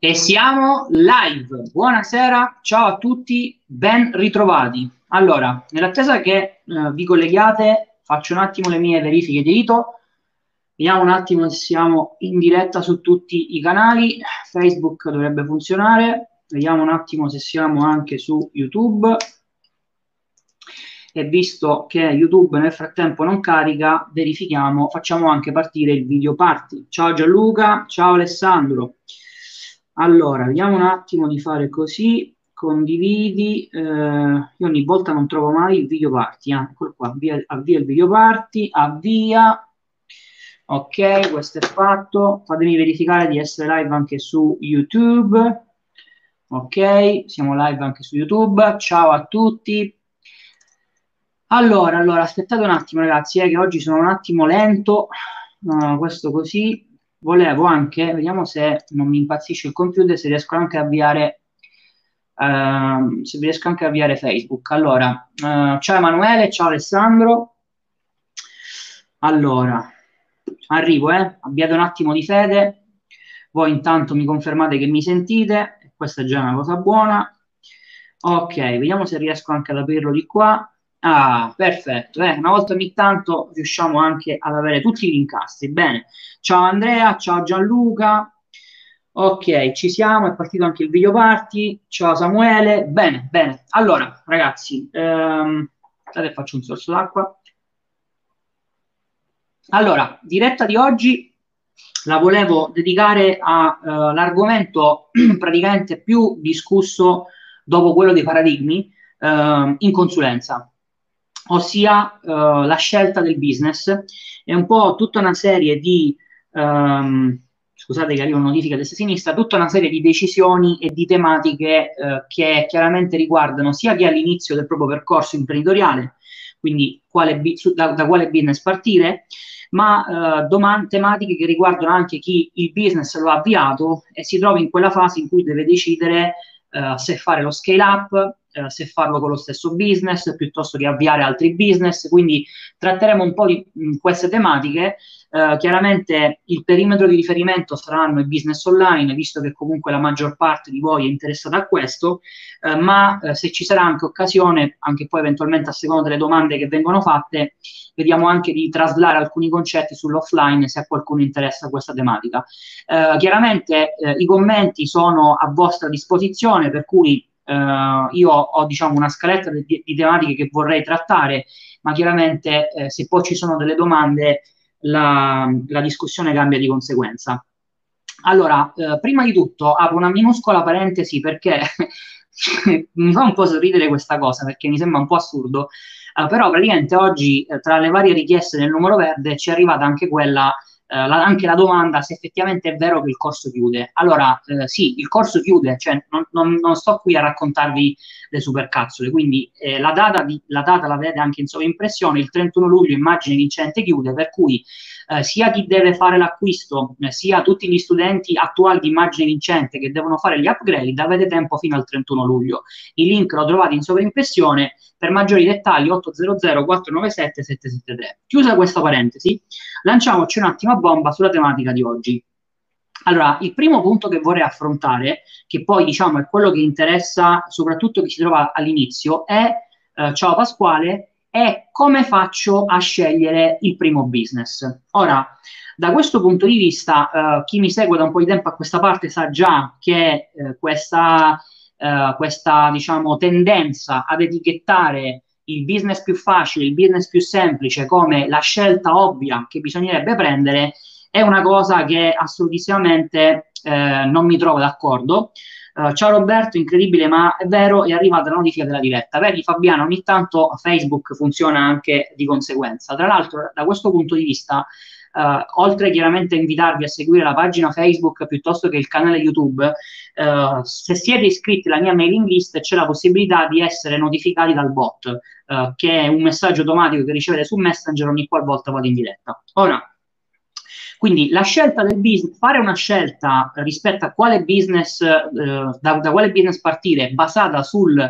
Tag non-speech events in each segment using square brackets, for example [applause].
E siamo live. Buonasera, ciao a tutti, ben ritrovati. Allora, nell'attesa che eh, vi colleghiate, faccio un attimo le mie verifiche di rito. Vediamo un attimo se siamo in diretta su tutti i canali. Facebook dovrebbe funzionare. Vediamo un attimo se siamo anche su YouTube. E visto che YouTube nel frattempo non carica, verifichiamo, facciamo anche partire il video party. Ciao Gianluca, ciao Alessandro. Allora, vediamo un attimo di fare così, condividi, eh, io ogni volta non trovo mai il video party, eh. eccolo qua, avvia, avvia il video party, avvia, ok, questo è fatto, fatemi verificare di essere live anche su YouTube, ok, siamo live anche su YouTube, ciao a tutti. Allora, allora, aspettate un attimo ragazzi, eh, che oggi sono un attimo lento, uh, questo così, volevo anche, vediamo se non mi impazzisce il computer, se riesco anche a avviare, uh, se riesco anche a avviare Facebook. Allora, uh, ciao Emanuele, ciao Alessandro. Allora, arrivo, eh, abbiate un attimo di fede. Voi intanto mi confermate che mi sentite, questa è già una cosa buona. Ok, vediamo se riesco anche ad aprirlo di qua. Ah, perfetto. Eh, una volta ogni tanto riusciamo anche ad avere tutti gli incastri. Bene. Ciao Andrea, ciao Gianluca. Ok, ci siamo, è partito anche il video party. Ciao Samuele. Bene, bene. Allora, ragazzi, ehm, faccio un sorso d'acqua. Allora, diretta di oggi la volevo dedicare all'argomento uh, [clears throat] praticamente più discusso dopo quello dei paradigmi uh, in consulenza ossia uh, la scelta del business. È un po' tutta una serie di um, scusate che arriva una notifica destra sinistra, tutta una serie di decisioni e di tematiche uh, che chiaramente riguardano sia chi è all'inizio del proprio percorso imprenditoriale, quindi quale da, da, quale business partire, ma uh, doman- tematiche che riguardano anche chi il business lo ha avviato e si trova in quella fase in cui deve decidere se fare lo scale up, eh, se farlo con lo stesso business piuttosto che avviare altri business. Quindi tratteremo un po' di mh, queste tematiche. Eh, chiaramente il perimetro di riferimento saranno i business online, visto che comunque la maggior parte di voi è interessata a questo, eh, ma eh, se ci sarà anche occasione, anche poi eventualmente a seconda delle domande che vengono fatte, vediamo anche di traslare alcuni concetti sull'offline se a qualcuno interessa questa tematica. Eh, chiaramente eh, i commenti sono a vostra disposizione, per cui Uh, io ho diciamo, una scaletta di, di, tematiche che vorrei trattare, ma chiaramente eh, se poi ci sono delle domande la, la discussione cambia di conseguenza. Allora, eh, prima di tutto apro una minuscola parentesi perché [laughs] mi fa un po' sorridere questa cosa perché mi sembra un po' assurdo, eh, però praticamente oggi eh, tra le varie richieste del numero verde ci è arrivata anche quella eh, la, anche la domanda se effettivamente è vero che il corso chiude. Allora, eh, sì, il corso chiude, cioè non, non, non, sto qui a raccontarvi le supercazzole, quindi eh, la, data di, la data la vedete anche in sovraimpressione, il 31 luglio immagine vincente chiude, per cui eh, sia chi deve fare l'acquisto, eh, sia tutti gli studenti attuali di immagine vincente che devono fare gli upgrade, avete tempo fino al 31 luglio. Il link lo trovate in sovraimpressione, per maggiori dettagli 800 497 773. Chiusa questa parentesi, lanciamoci un attimo a bomba sulla tematica di oggi. Allora, il primo punto che vorrei affrontare, che poi diciamo è quello che interessa soprattutto chi si trova all'inizio, è, eh, ciao Pasquale, è come faccio a scegliere il primo business. Ora, da questo punto di vista, eh, chi mi segue da un po' di tempo a questa parte sa già che eh, questa, eh, questa diciamo, tendenza ad etichettare il business più facile, il business più semplice come la scelta ovvia che bisognerebbe prendere è una cosa che assolutissimamente eh, non mi trovo d'accordo. Uh, ciao Roberto, incredibile, ma è vero, è arrivata la notifica della diretta. Vedi Fabiano, ogni tanto Facebook funziona anche di conseguenza. Tra l'altro, da questo punto di vista, Uh, oltre chiaramente a invitarvi a seguire la pagina Facebook piuttosto che il canale YouTube, uh, se siete iscritti alla mia mailing list c'è la possibilità di essere notificati dal bot, uh, che è un messaggio automatico che ricevete su Messenger ogni qualvolta vado in diretta. Ora, quindi la scelta del business, fare una scelta rispetto a quale business, da, da quale business partire basata sul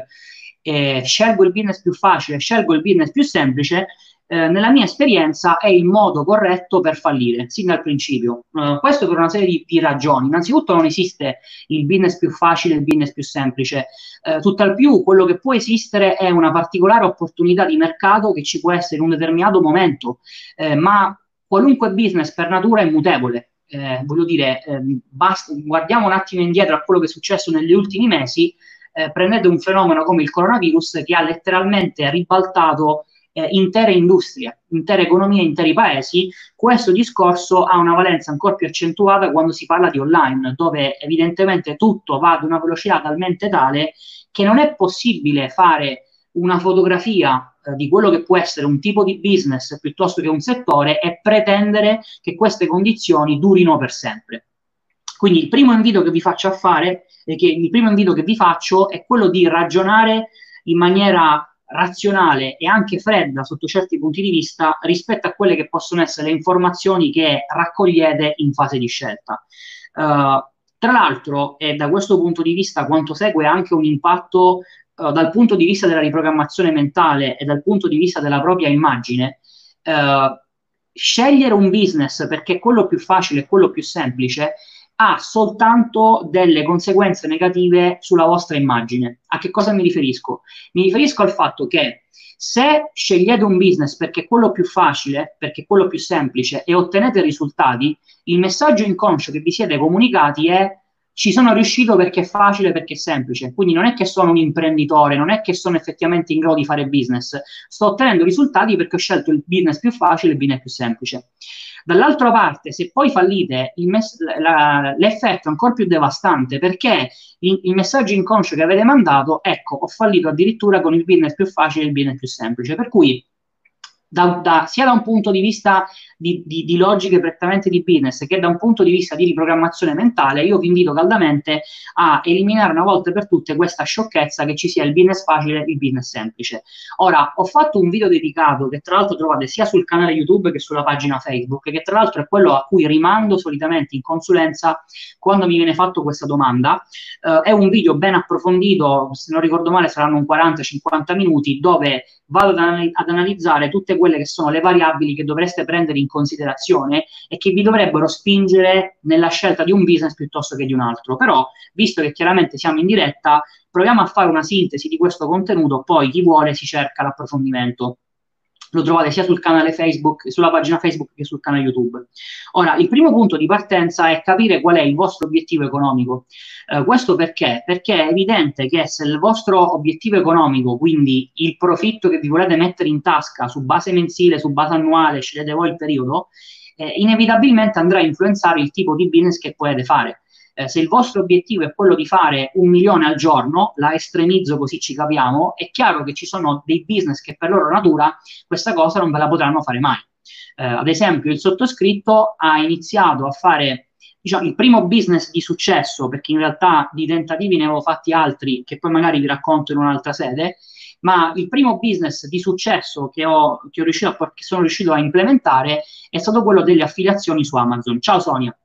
eh, scelgo il business più facile, scelgo il business più semplice, eh, nella mia esperienza è il modo corretto per fallire, sin dal principio. Uh, questo per una serie di, di, ragioni. Innanzitutto non esiste il business più facile il business più semplice. Uh, tutt'al più quello che può esistere è una particolare opportunità di mercato che ci può essere in un determinato momento, eh, ma qualunque business per natura è mutevole. Eh, voglio dire, eh, basta, guardiamo un attimo indietro a quello che è successo negli ultimi mesi, eh, prendete un fenomeno come il coronavirus che ha letteralmente ribaltato eh, intere industrie, intere economie, interi paesi, questo discorso ha una valenza ancora più accentuata quando si parla di online, dove evidentemente tutto va ad una velocità talmente tale che non è possibile fare una fotografia eh, di quello che può essere un tipo di business piuttosto che un settore e pretendere che queste condizioni durino per sempre. Quindi il primo invito che vi faccio a fare, eh, che, il primo invito che vi faccio è quello di ragionare in maniera razionale e anche fredda sotto certi punti di vista rispetto a quelle che possono essere le informazioni che raccogliete in fase di scelta. Uh, tra l'altro, e da questo punto di vista, quanto segue anche un impatto uh, dal punto di vista della riprogrammazione mentale e dal punto di vista della propria immagine. Uh, scegliere un business perché è quello più facile e quello più semplice ha soltanto delle conseguenze negative sulla vostra immagine. A che cosa mi riferisco? Mi riferisco al fatto che se scegliete un business perché è quello più facile, perché è quello più semplice e ottenete risultati, il messaggio inconscio che vi siete comunicati è ci sono riuscito perché è facile, perché è semplice. Quindi non è che sono un imprenditore, non è che sono effettivamente in grado di fare business. Sto ottenendo risultati perché ho scelto il business più facile e il business più semplice. Dall'altra parte, se poi fallite, mes- la, l'effetto è ancora più devastante perché il, il, messaggio inconscio che avete mandato, ecco, ho fallito addirittura con il business più facile e il business più semplice. Per cui da, da, sia da un punto di vista di, di, di, logiche prettamente di business che da un punto di vista di riprogrammazione mentale, io vi invito caldamente a eliminare una volta per tutte questa sciocchezza che ci sia il business facile e il business semplice. Ora, ho fatto un video dedicato che tra l'altro trovate sia sul canale YouTube che sulla pagina Facebook, che tra l'altro è quello a cui rimando solitamente in consulenza quando mi viene fatto questa domanda. Uh, è un video ben approfondito, se non ricordo male saranno un 40-50 minuti, dove vado ad, ad analizzare tutte quelle che sono le variabili che dovreste prendere in considerazione e che vi dovrebbero spingere nella scelta di un business piuttosto che di un altro. Però, visto che chiaramente siamo in diretta, proviamo a fare una sintesi di questo contenuto, poi chi vuole si cerca l'approfondimento lo trovate sia sul canale Facebook, sulla pagina Facebook che sul canale YouTube. Ora, il primo punto di partenza è capire qual è il vostro obiettivo economico. Eh, questo perché? Perché è evidente che se il vostro obiettivo economico, quindi il profitto che vi volete mettere in tasca su base mensile, su base annuale, scegliete voi il periodo, eh, inevitabilmente andrà a influenzare il tipo di business che potete fare eh, se il vostro obiettivo è quello di fare un milione al giorno, la estremizzo così ci capiamo, è chiaro che ci sono dei business che per loro natura questa cosa non ve la potranno fare mai. Eh, ad esempio, il sottoscritto ha iniziato a fare diciamo, il primo business di successo, perché in realtà di tentativi ne avevo fatti altri che poi magari vi racconto in un'altra sede, ma il primo business di successo che, ho, che, ho riuscito a, che sono riuscito a implementare è stato quello delle affiliazioni su Amazon. Ciao Sonia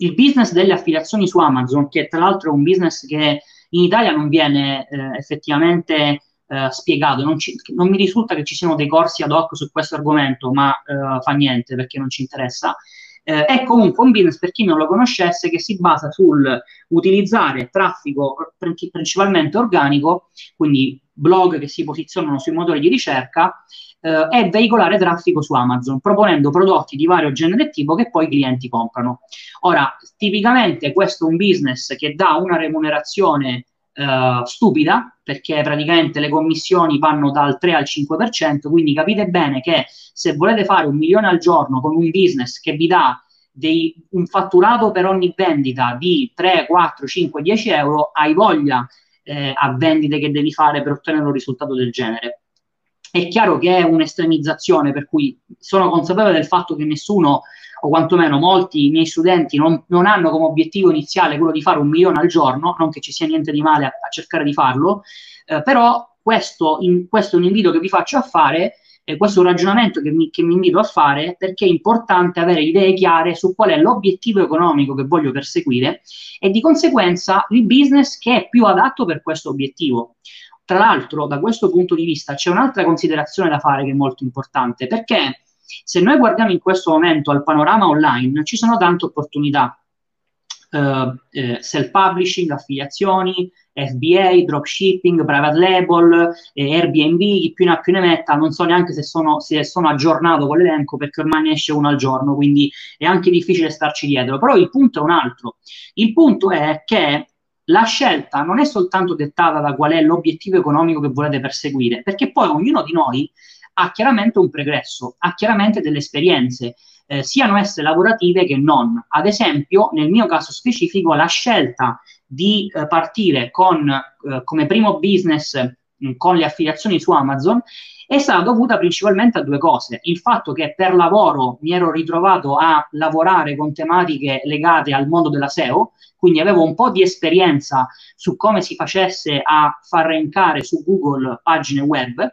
il business delle affiliazioni su Amazon, che tra l'altro è un business che in Italia non viene eh, effettivamente eh, spiegato, non, ci, non, mi risulta che ci siano dei corsi ad hoc su questo argomento, ma eh, fa niente perché non ci interessa. Eh, è comunque un business, per chi non lo conoscesse, che si basa sul utilizzare traffico principalmente organico, quindi blog che si posizionano sui motori di ricerca, eh, è veicolare traffico su Amazon, proponendo prodotti di vario genere e tipo che poi i clienti comprano. Ora, tipicamente questo è un business che dà una remunerazione eh, stupida, perché praticamente le commissioni vanno dal 3 al 5%, quindi capite bene che se volete fare un milione al giorno con un business che vi dà dei, un fatturato per ogni vendita di 3, 4, 5, 10 euro, hai voglia eh, a vendite che devi fare per ottenere un risultato del genere. È chiaro che è un'estremizzazione, per cui sono consapevole del fatto che nessuno, o quantomeno molti miei studenti, non, non hanno come obiettivo iniziale quello di fare un milione al giorno, non che ci sia niente di male a, a cercare di farlo, eh, però questo, in, questo, è un invito che vi faccio a fare, eh, questo è un ragionamento che mi, che mi invito a fare, perché è importante avere idee chiare su qual è l'obiettivo economico che voglio perseguire e di conseguenza il business che è più adatto per questo obiettivo. Tra l'altro, da questo punto di vista c'è un'altra considerazione da fare che è molto importante, perché se noi guardiamo in questo momento al panorama online, ci sono tante opportunità. Uh, eh, self-publishing, affiliazioni, FBA, dropshipping, private label, eh, Airbnb, chi più ne ha più ne metta, non so neanche se sono, se sono aggiornato con l'elenco perché ormai ne esce uno al giorno, quindi è anche difficile starci dietro. Però il punto è un altro. Il punto è che la scelta non è soltanto dettata da qual è l'obiettivo economico che volete perseguire, perché poi ognuno di noi ha chiaramente un pregresso, ha chiaramente delle esperienze, eh, siano esse lavorative che non. Ad esempio, nel mio caso specifico, la scelta di eh, partire con, eh, come primo business con le affiliazioni su Amazon è stata dovuta principalmente a due cose. Il fatto che per lavoro mi ero ritrovato a lavorare con tematiche legate al mondo della SEO, quindi avevo un po' di esperienza su come si facesse a far rankare su Google pagine web,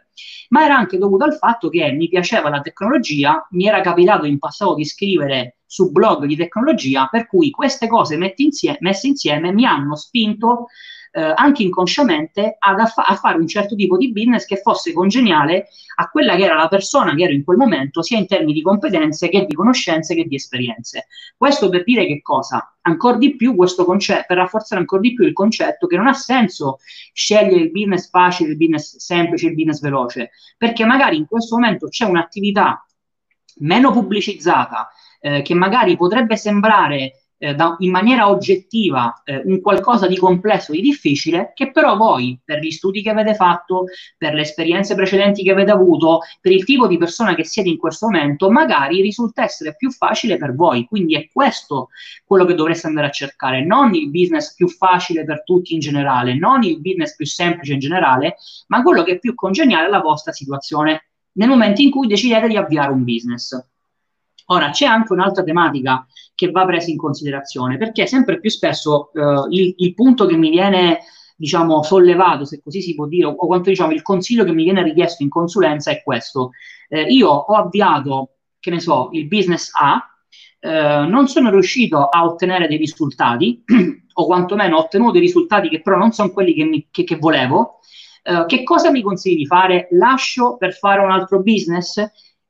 ma era anche dovuto al fatto che mi piaceva la tecnologia, mi era capitato in passato di scrivere su blog di tecnologia, per cui queste cose insieme, messe insieme mi hanno spinto eh, anche inconsciamente ad, a, fa- a, fare un certo tipo di business che fosse congeniale a quella che era la persona che ero in quel momento, sia in termini di competenze che di conoscenze che di esperienze. Questo per dire che cosa? Ancora di più questo concetto, per rafforzare ancora di più il concetto che non ha senso scegliere il business facile, il business semplice, il business veloce, perché magari in questo momento c'è un'attività meno pubblicizzata, eh, che magari potrebbe sembrare eh, da, in maniera oggettiva eh, un qualcosa di complesso, di difficile, che però voi, per gli studi che avete fatto, per le esperienze precedenti che avete avuto, per il tipo di persona che siete in questo momento, magari risulta essere più facile per voi. Quindi è questo quello che dovreste andare a cercare, non il business più facile per tutti in generale, non il business più semplice in generale, ma quello che è più congeniale alla vostra situazione nel momento in cui decidete di avviare un business. Ora, c'è anche un'altra tematica che va presa in considerazione, perché sempre più spesso eh, il, il, punto che mi viene, diciamo, sollevato, se così si può dire, o quanto diciamo il consiglio che mi viene richiesto in consulenza è questo. Eh, io ho avviato, che ne so, il business A, eh, non sono riuscito a ottenere dei risultati, [clears throat] o quantomeno ho ottenuto dei risultati che però non sono quelli che, mi, che, che volevo. Eh, che cosa mi consigli di fare? Lascio per fare un altro business?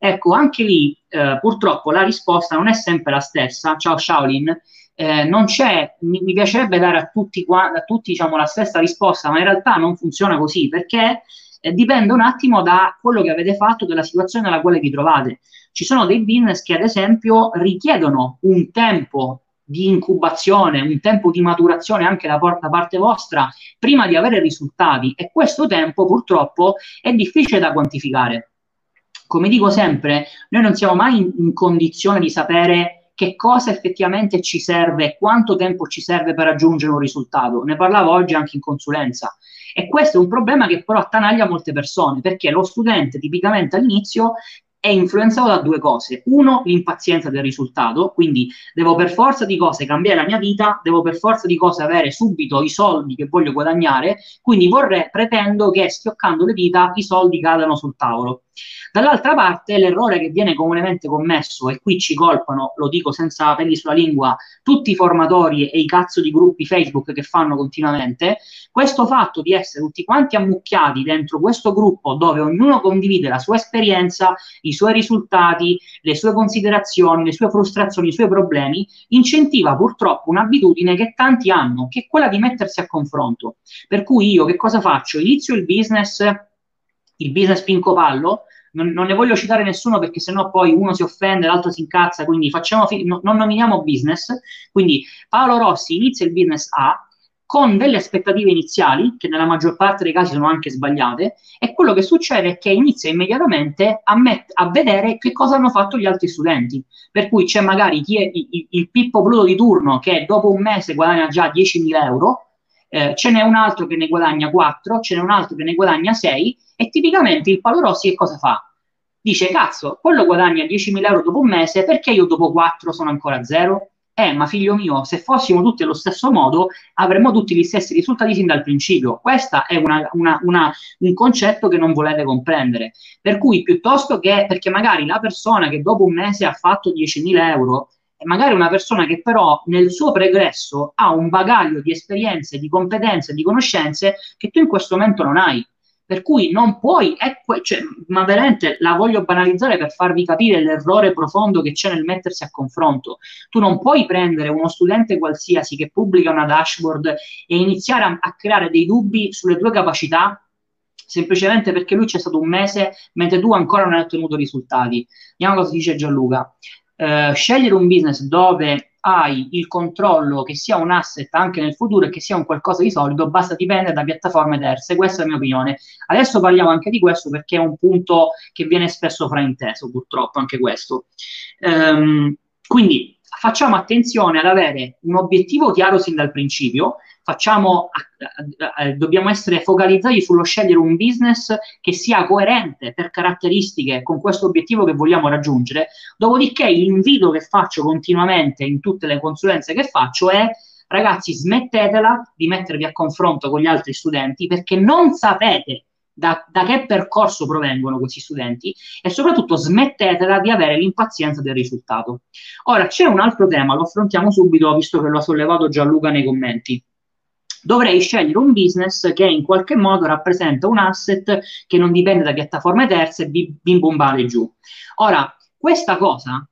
Ecco, anche lì eh, purtroppo la risposta non è sempre la stessa. Ciao Shaolin, eh, non c'è, mi, mi, piacerebbe dare a tutti, a tutti diciamo, la stessa risposta, ma in realtà non funziona così perché eh, dipende un attimo da quello che avete fatto, dalla situazione nella quale vi trovate. Ci sono dei business che ad esempio richiedono un tempo di incubazione, un tempo di maturazione anche da, da, parte vostra prima di avere risultati e questo tempo purtroppo è difficile da quantificare come dico sempre, noi non siamo mai in, in condizione di sapere che cosa effettivamente ci serve e quanto tempo ci serve per raggiungere un risultato. Ne parlavo oggi anche in consulenza. E questo è un problema che però attanaglia molte persone, perché lo studente tipicamente all'inizio è influenzato da due cose. Uno, l'impazienza del risultato, quindi devo per forza di cose cambiare la mia vita, devo per forza di cose avere subito i soldi che voglio guadagnare, quindi vorrei, pretendo che schioccando le dita i soldi cadano sul tavolo. Dall'altra parte, l'errore che viene comunemente commesso, e qui ci colpano, lo dico senza peli sulla lingua, tutti i formatori e i cazzo di gruppi Facebook che fanno continuamente, questo fatto di essere tutti quanti ammucchiati dentro questo gruppo dove ognuno condivide la sua esperienza, i suoi risultati, le sue considerazioni, le sue frustrazioni, i suoi problemi, incentiva purtroppo un'abitudine che tanti hanno, che è quella di mettersi a confronto. Per cui io che cosa faccio? Inizio il business, il business Pinco Pallo, non, non, ne voglio citare nessuno perché sennò poi uno si offende, l'altro si incazza, quindi facciamo fi- no, non nominiamo business. Quindi Paolo Rossi inizia il business A, con delle aspettative iniziali, che nella maggior parte dei casi sono anche sbagliate, e quello che succede è che inizia immediatamente a, met- a vedere che cosa hanno fatto gli altri studenti. Per cui c'è magari chi è il, il Pippo Pluto di turno che dopo un mese guadagna già 10.000 euro, eh, ce n'è un altro che ne guadagna 4, ce n'è un altro che ne guadagna 6, e tipicamente il Paolo Rossi che cosa fa? Dice, cazzo, quello guadagna 10.000 euro dopo un mese, perché io dopo 4 sono ancora a zero? eh, ma figlio mio, se fossimo tutti allo stesso modo, avremmo tutti gli stessi risultati sin dal principio. Questo è una, una, una, un concetto che non volete comprendere. Per cui, piuttosto che, perché magari la persona che dopo un mese ha fatto 10.000 euro, è magari una persona che però nel suo pregresso ha un bagaglio di esperienze, di competenze, di conoscenze che tu in questo momento non hai. Per cui non puoi, ecco, cioè, ma veramente la voglio banalizzare per farvi capire l'errore profondo che c'è nel mettersi a confronto. Tu non puoi prendere uno studente qualsiasi che pubblica una dashboard e iniziare a, a creare dei dubbi sulle tue capacità semplicemente perché lui c'è stato un mese mentre tu ancora non hai ottenuto risultati. Vediamo cosa dice Gianluca. Eh, scegliere un business dove hai il controllo che sia un asset anche nel futuro e che sia un qualcosa di solido, basta dipendere da piattaforme terze. Questa è la mia opinione. Adesso parliamo anche di questo perché è un punto che viene spesso frainteso, purtroppo, anche questo. Um, quindi facciamo attenzione ad avere un obiettivo chiaro sin dal principio, facciamo, dobbiamo essere focalizzati sullo scegliere un business che sia coerente per caratteristiche con questo obiettivo che vogliamo raggiungere. Dopodiché l'invito che faccio continuamente in tutte le consulenze che faccio è ragazzi smettetela di mettervi a confronto con gli altri studenti perché non sapete da, da, che percorso provengono questi studenti e soprattutto smettetela di avere l'impazienza del risultato. Ora c'è un altro tema, lo affrontiamo subito visto che lo ha sollevato Gianluca nei commenti dovrei scegliere un business che in qualche modo rappresenta un asset che non dipende da piattaforme terze e bim bum vale giù. Ora, questa cosa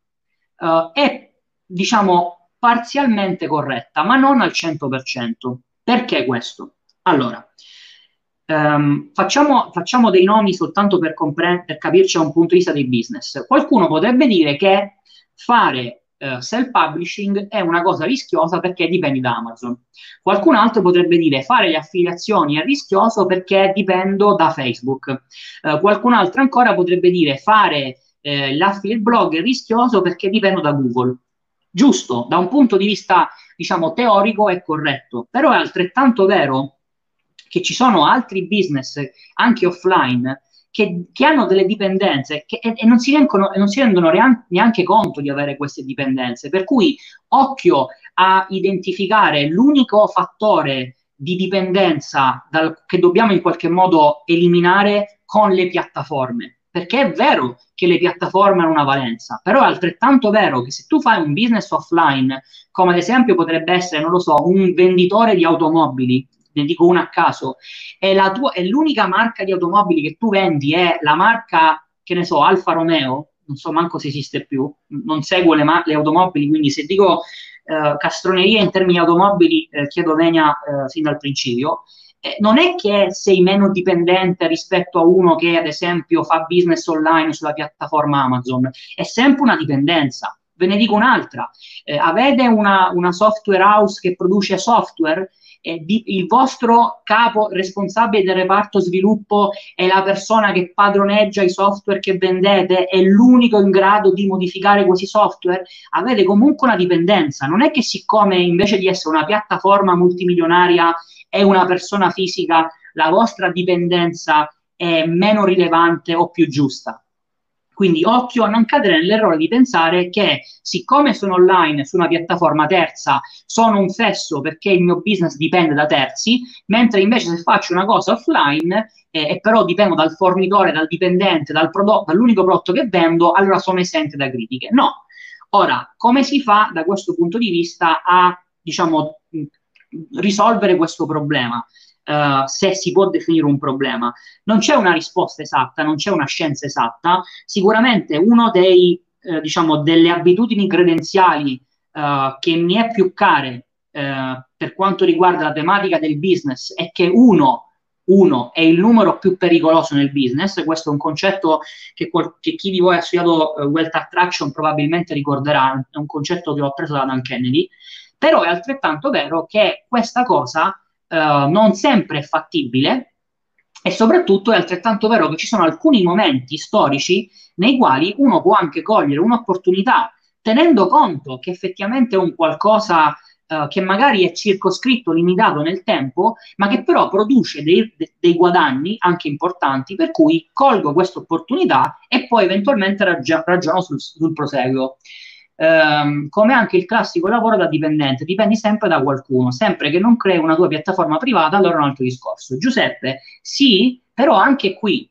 uh, è, diciamo, parzialmente corretta, ma non al 100%. Perché questo? Allora, um, facciamo, facciamo, dei nomi soltanto per, compre- per capirci da un punto di vista di business. Qualcuno potrebbe dire che fare uh, self-publishing è una cosa rischiosa perché dipende da Amazon. Qualcun altro potrebbe dire fare le affiliazioni è rischioso perché dipendo da Facebook. Uh, qualcun altro ancora potrebbe dire fare eh, l'affiliate blog è rischioso perché dipendo da Google. Giusto, da un punto di vista diciamo teorico è corretto, però è altrettanto vero che ci sono altri business anche offline che, che hanno delle dipendenze che, e, e, non si rendono, non si rendono neanche conto di avere queste dipendenze. Per cui occhio a identificare l'unico fattore di dipendenza dal, che dobbiamo in qualche modo eliminare con le piattaforme. Perché è vero che le piattaforme hanno una valenza, però è altrettanto vero che se tu fai un business offline, come ad esempio potrebbe essere, non lo so, un venditore di automobili, ne dico una a caso, è, la tua, è l'unica marca di automobili che tu vendi, è la marca, che ne so, Alfa Romeo, non so manco se esiste più, non seguo le, le automobili, quindi se dico eh, castroneria in termini automobili eh, chiedo venia eh, fin dal principio. Eh, non è che sei meno dipendente rispetto a uno che ad esempio fa business online sulla piattaforma Amazon, è sempre una dipendenza. Ve ne dico un'altra, eh, avete una, una software house che produce software eh, di, il vostro capo responsabile del reparto sviluppo è la persona che padroneggia i software che vendete, è l'unico in grado di modificare questi software, avete comunque una dipendenza. Non è che siccome invece di essere una piattaforma multimilionaria è una persona fisica, la vostra dipendenza è meno rilevante o più giusta. Quindi occhio a non cadere nell'errore di pensare che siccome sono online su una piattaforma terza, sono un fesso perché il mio business dipende da terzi, mentre invece se faccio una cosa offline eh, e però dipendo dal fornitore, dal dipendente, dal prodotto, dall'unico prodotto che vendo, allora sono esente da critiche. No. Ora, come si fa da questo punto di vista a, diciamo, risolvere questo problema? Uh, se si può definire un problema. Non c'è una risposta esatta, non c'è una scienza esatta. Sicuramente uno dei, eh, diciamo, delle abitudini credenziali uh, che mi è più care uh, per quanto riguarda la tematica del business è che uno uno è il numero più pericoloso nel business, questo è un concetto che, qual- che chi di voi ha studiato uh, Wealth Attraction probabilmente ricorderà, è un concetto che ho preso da Dan Kennedy, però è altrettanto vero che questa cosa uh, non sempre è fattibile e soprattutto è altrettanto vero che ci sono alcuni momenti storici nei quali uno può anche cogliere un'opportunità tenendo conto che effettivamente è un qualcosa uh, che magari è circoscritto, limitato nel tempo, ma che però produce dei, dei guadagni anche importanti, per cui colgo questa opportunità e poi eventualmente raggi- ragiono sul, sul proseguo ehm, come anche il classico lavoro da dipendente, dipendi sempre da qualcuno, sempre che non crei una tua piattaforma privata, allora è un altro discorso. Giuseppe, sì, però anche qui,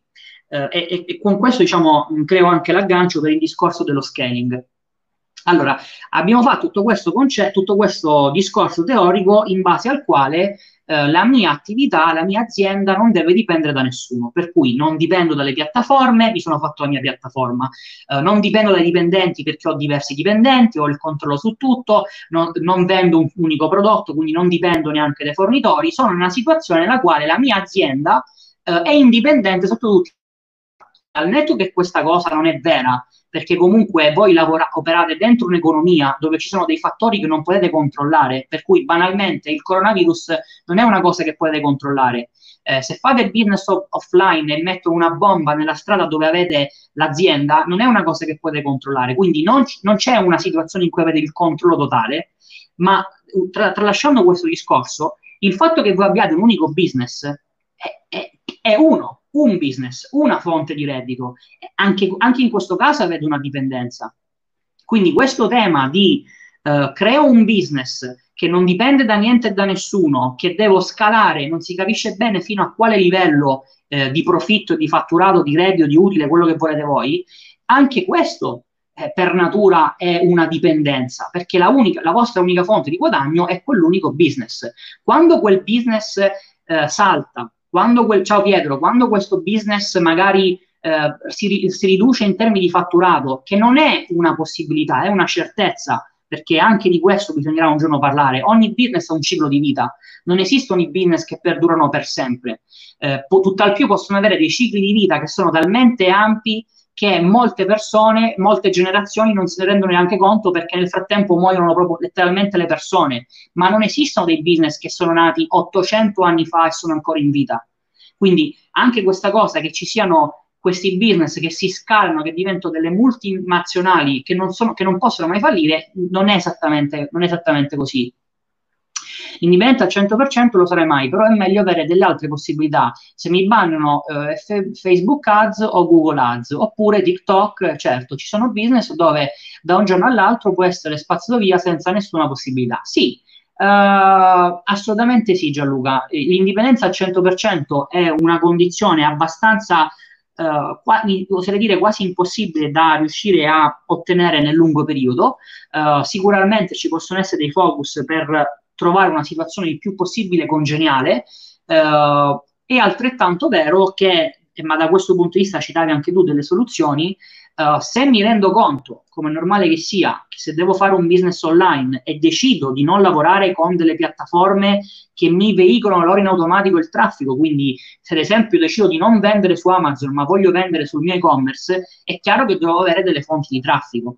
eh, e, e, con questo diciamo creo anche l'aggancio per il discorso dello scaling. Allora, abbiamo fatto tutto questo concetto, tutto questo discorso teorico in base al quale eh, la mia attività, la mia azienda non deve dipendere da nessuno, per cui non dipendo dalle piattaforme, mi sono fatto la mia piattaforma, eh, non dipendo dai dipendenti perché ho diversi dipendenti, ho il controllo su tutto, non, non vendo un unico prodotto, quindi non dipendo neanche dai fornitori, sono in una situazione nella quale la mia azienda eh, è indipendente sotto tutti. Al netto che questa cosa non è vera, perché comunque voi lavora- operate dentro un'economia dove ci sono dei fattori che non potete controllare, per cui banalmente il coronavirus non è una cosa che potete controllare. Eh, se fate business off- offline e mettono una bomba nella strada dove avete l'azienda, non è una cosa che potete controllare. Quindi non, c- non c'è una situazione in cui avete il controllo totale, ma tra- tralasciando questo discorso, il fatto che voi abbiate un unico business è, è uno, un business, una fonte di reddito. Anche, anche in questo caso avete una dipendenza. Quindi questo tema di uh, creo un business che non dipende da niente e da nessuno, che devo scalare, non si capisce bene fino a quale livello eh, di profitto, di fatturato, di reddito, di utile, quello che volete voi, anche questo eh, per natura è una dipendenza, perché la, unica, la vostra unica fonte di guadagno è quell'unico business. Quando quel business eh, salta, quando quel, ciao Pietro, quando questo business magari eh, si, si, riduce in termini di fatturato, che non è una possibilità, è una certezza, perché anche di questo bisognerà un giorno parlare. Ogni business ha un ciclo di vita, non esistono i business che perdurano per sempre. Eh, tutt'al più possono avere dei cicli di vita che sono talmente ampi che molte persone, molte generazioni non se ne rendono neanche conto perché nel frattempo muoiono proprio letteralmente le persone, ma non esistono dei business che sono nati 800 anni fa e sono ancora in vita. Quindi anche questa cosa che ci siano questi business che si scalano, che diventano delle multinazionali che non, sono, che non possono mai fallire, non è esattamente, non è esattamente così indipendente al 100% lo sarei mai, però è meglio avere delle altre possibilità. Se mi bannano eh, f- Facebook Ads o Google Ads, oppure TikTok, certo, ci sono business dove da un giorno all'altro può essere spazzato via senza nessuna possibilità. Sì, Uh, assolutamente sì, Gianluca. L'indipendenza al 100% è una condizione abbastanza, uh, quasi, oserei dire quasi impossibile da riuscire a ottenere nel lungo periodo. Uh, sicuramente ci possono essere dei focus per trovare una situazione il più possibile congeniale. Eh, è altrettanto vero che, ma da questo punto di vista citavi anche tu delle soluzioni, Uh, se mi rendo conto, come è normale che sia, che se devo fare un business online e decido di non lavorare con delle piattaforme che mi veicolano loro in automatico il traffico, quindi se ad esempio decido di non vendere su Amazon ma voglio vendere sul mio e-commerce, è chiaro che devo avere delle fonti di traffico.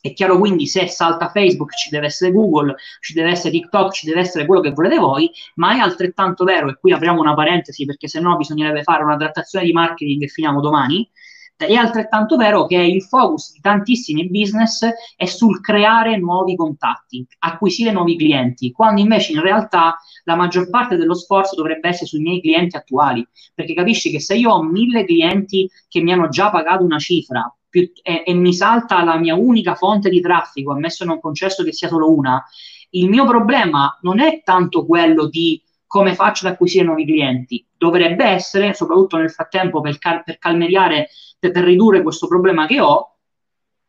È chiaro quindi se salta Facebook ci deve essere Google, ci deve essere TikTok, ci deve essere quello che volete voi, ma è altrettanto vero, e qui apriamo una parentesi perché se no bisognerebbe fare una trattazione di marketing e finiamo domani, è altrettanto vero che il focus di tantissimi business è sul creare nuovi contatti, acquisire nuovi clienti, quando invece in realtà la maggior parte dello sforzo dovrebbe essere sui miei clienti attuali, perché capisci che se io ho mille clienti che mi hanno già pagato una cifra, più, e, e, mi salta la mia unica fonte di traffico, ammesso non concesso che sia solo una, il mio problema non è tanto quello di come faccio ad acquisire nuovi clienti, dovrebbe essere, soprattutto nel frattempo per, cal- per calmeriare, per, per, ridurre questo problema che ho,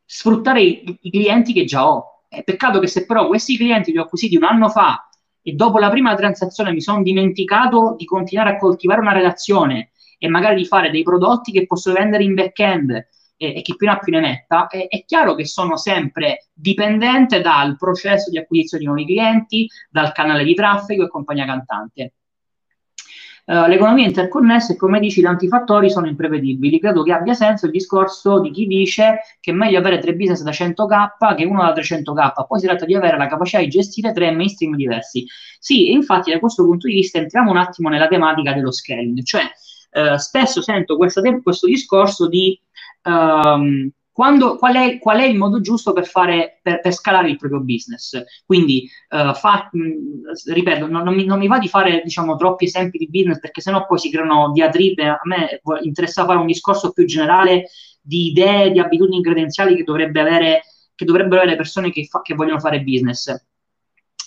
sfruttare i, i clienti che già ho. È peccato che se però questi clienti li ho acquisiti un anno fa e dopo la prima transazione mi sono dimenticato di continuare a coltivare una relazione e magari di fare dei prodotti che posso vendere in back-end e, e chi più ne ha più ne metta, è, è chiaro che sono sempre dipendente dal processo di acquisizione di nuovi clienti, dal canale di traffico e compagnia cantante. Uh, l'economia interconnessa e come dici tanti fattori sono imprevedibili. Credo che abbia senso il discorso di chi dice che è meglio avere tre business da 100k che uno da 300k. Poi si tratta di avere la capacità di gestire tre mainstream diversi. Sì, infatti da questo punto di vista entriamo un attimo nella tematica dello scaling, cioè uh, spesso sento questo, questo discorso di um, quando, qual, è, qual, è, il modo giusto per, fare, per, per scalare il proprio business. Quindi, uh, fa, mh, ripeto, non, non, mi, non, mi, va di fare diciamo, troppi esempi di business perché sennò poi si creano diatribe. A me interessa fare un discorso più generale di idee, di abitudini credenziali che, dovrebbe avere, che dovrebbero avere le persone che, fa, che vogliono fare business.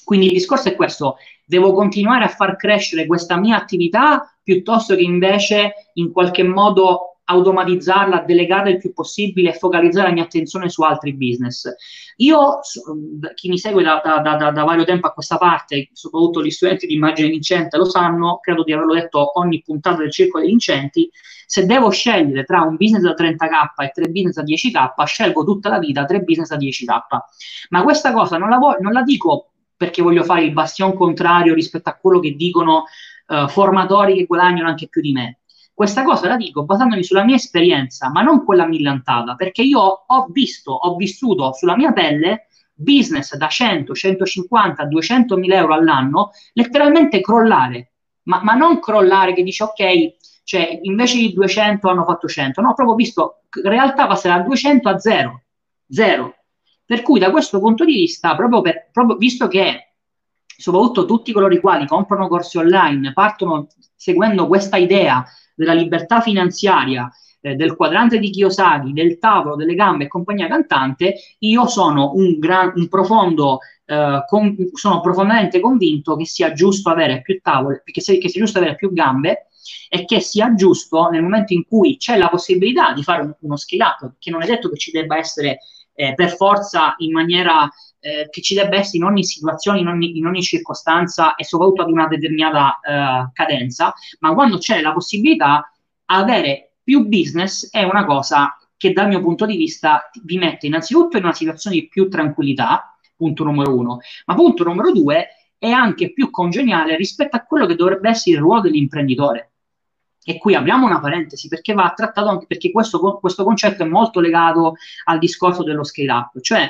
Quindi il discorso è questo, devo continuare a far crescere questa mia attività piuttosto che invece in qualche modo automatizzarla, delegarla il più possibile e focalizzare la mia attenzione su altri business. Io, chi mi segue da, da, da, da, vario tempo a questa parte, soprattutto gli studenti di immagine vincente lo sanno, credo di averlo detto ogni puntata del Circolo dei Vincenti, se devo scegliere tra un business da 30k e tre business da 10k, scelgo tutta la vita tre business da 10k. Ma questa cosa non la, vo- non la dico perché voglio fare il bastion contrario rispetto a quello che dicono uh, formatori che guadagnano anche più di me. Questa cosa la dico basandomi sulla mia esperienza, ma non quella millantata, perché io ho visto, ho vissuto sulla mia pelle business da 100, 150, 200 mila euro all'anno letteralmente crollare, ma, ma non crollare che dice ok, cioè invece di 200 hanno fatto 100, no, proprio visto in realtà passare da 200 a 0, 0. Per cui da questo punto di vista, proprio, per, proprio visto che soprattutto tutti coloro i quali comprano corsi online partono seguendo questa idea della libertà finanziaria, eh, del quadrante di Kiyosaki, del tavolo, delle gambe e compagnia cantante, io sono un, gran, un profondo, eh, con, sono profondamente convinto che sia giusto avere più tavole, che sia, che sia giusto avere più gambe e che sia giusto nel momento in cui c'è la possibilità di fare uno scale up, che non è detto che ci debba essere eh, per forza in maniera eh, che ci debba essere in ogni situazione, in ogni, in ogni circostanza e soprattutto ad una determinata eh, cadenza, ma quando c'è la possibilità, avere più business è una cosa che dal mio punto di vista vi mette innanzitutto in una situazione di più tranquillità, punto numero uno, ma punto numero due è anche più congeniale rispetto a quello che dovrebbe essere il ruolo dell'imprenditore. E qui apriamo una parentesi perché va trattato anche perché questo, questo concetto è molto legato al discorso dello scale up, cioè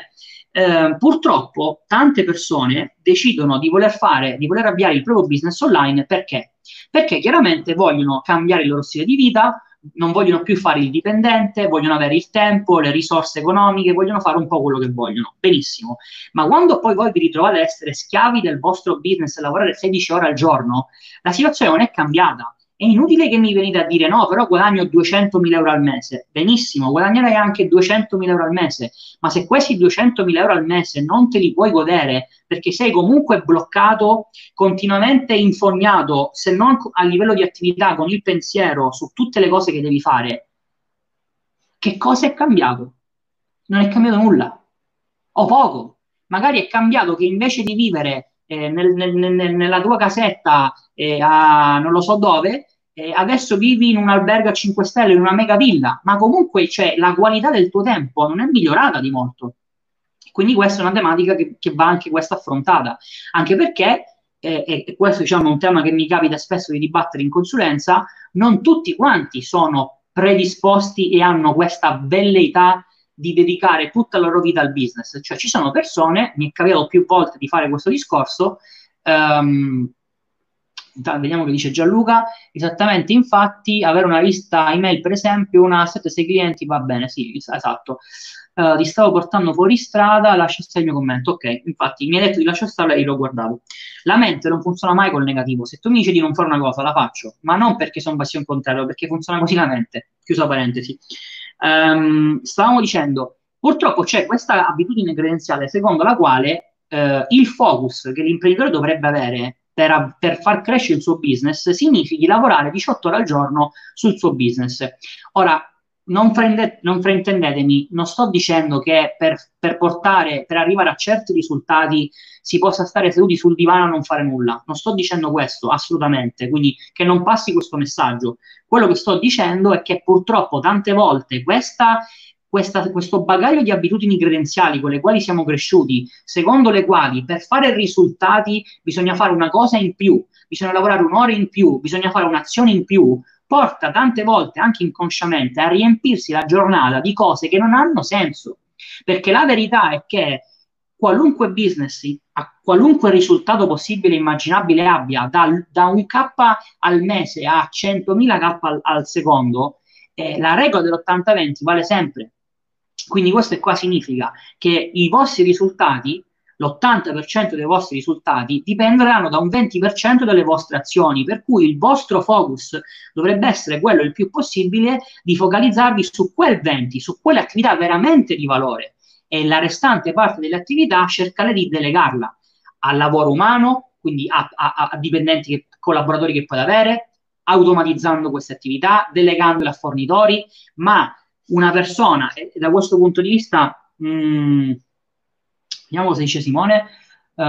eh, purtroppo tante persone decidono di voler fare, di voler avviare il proprio business online perché? Perché chiaramente vogliono cambiare il loro stile di vita, non vogliono più fare il dipendente, vogliono avere il tempo, le risorse economiche, vogliono fare un po' quello che vogliono. Benissimo. Ma quando poi voi vi ritrovate ad essere schiavi del vostro business e lavorare 16 ore al giorno, la situazione non è cambiata è inutile che mi venite a dire no, però guadagno 200.000 euro al mese. Benissimo, guadagnerai anche 200.000 euro al mese, ma se questi 200.000 euro al mese non te li puoi godere perché sei comunque bloccato, continuamente infognato, se non a livello di attività, con il pensiero su tutte le cose che devi fare, che cosa è cambiato? Non è cambiato nulla, o poco. Magari è cambiato che invece di vivere eh, nel, nel, nel, nella tua casetta eh, a non lo so dove, eh, adesso vivi in un albergo a 5 stelle, in una mega villa, ma comunque cioè, la qualità del tuo tempo non è migliorata di molto. Quindi questa è una tematica che, che va anche questa affrontata, anche perché, eh, e questo diciamo, è un tema che mi capita spesso di dibattere in consulenza, non tutti quanti sono predisposti e hanno questa velleità di dedicare tutta la loro vita al business. Cioè ci sono persone, mi è capitato più volte di fare questo discorso, um, vediamo che dice Gianluca, esattamente infatti avere una lista email per esempio, una 7-6 clienti va bene, sì, esatto. Uh, ti stavo portando fuori strada, lascia stare il mio commento. Ok, infatti mi hai detto di lasciare stare e l'ho guardato. La mente non funziona mai col negativo. Se tu mi dici di non fare una cosa, la faccio, ma non perché sono passione contrario, perché funziona così la mente. Chiusa parentesi. Um, stavamo dicendo, purtroppo c'è questa abitudine credenziale secondo la quale uh, il focus che l'imprenditore dovrebbe avere per, per, far crescere il suo business significhi lavorare 18 ore al giorno sul suo business. Ora, non, prende, non fraintendetemi, non sto dicendo che per, per, portare, per arrivare a certi risultati si possa stare seduti sul divano a non fare nulla. Non sto dicendo questo, assolutamente, quindi che non passi questo messaggio. Quello che sto dicendo è che purtroppo tante volte questa questa, questo bagaglio di abitudini credenziali con le quali siamo cresciuti, secondo le quali per fare risultati bisogna fare una cosa in più, bisogna lavorare un'ora in più, bisogna fare un'azione in più, porta tante volte, anche inconsciamente, a riempirsi la giornata di cose che non hanno senso. Perché la verità è che qualunque business, a qualunque risultato possibile e immaginabile abbia, da, da, un K al mese a 100.000 K al, al secondo, eh, la regola dell'80-20 vale sempre. Quindi questo qua significa che i vostri risultati, l'80% dei vostri risultati, dipenderanno da un 20% delle vostre azioni, per cui il vostro focus dovrebbe essere quello il più possibile di focalizzarvi su quel 20, su quelle attività veramente di valore e la restante parte delle attività cercare di delegarla al lavoro umano, quindi a, a, a dipendenti, che, collaboratori che puoi avere, automatizzando queste attività, delegandole a fornitori, ma una persona, e da questo punto di vista, mh, mm, vediamo cosa dice Simone, uh,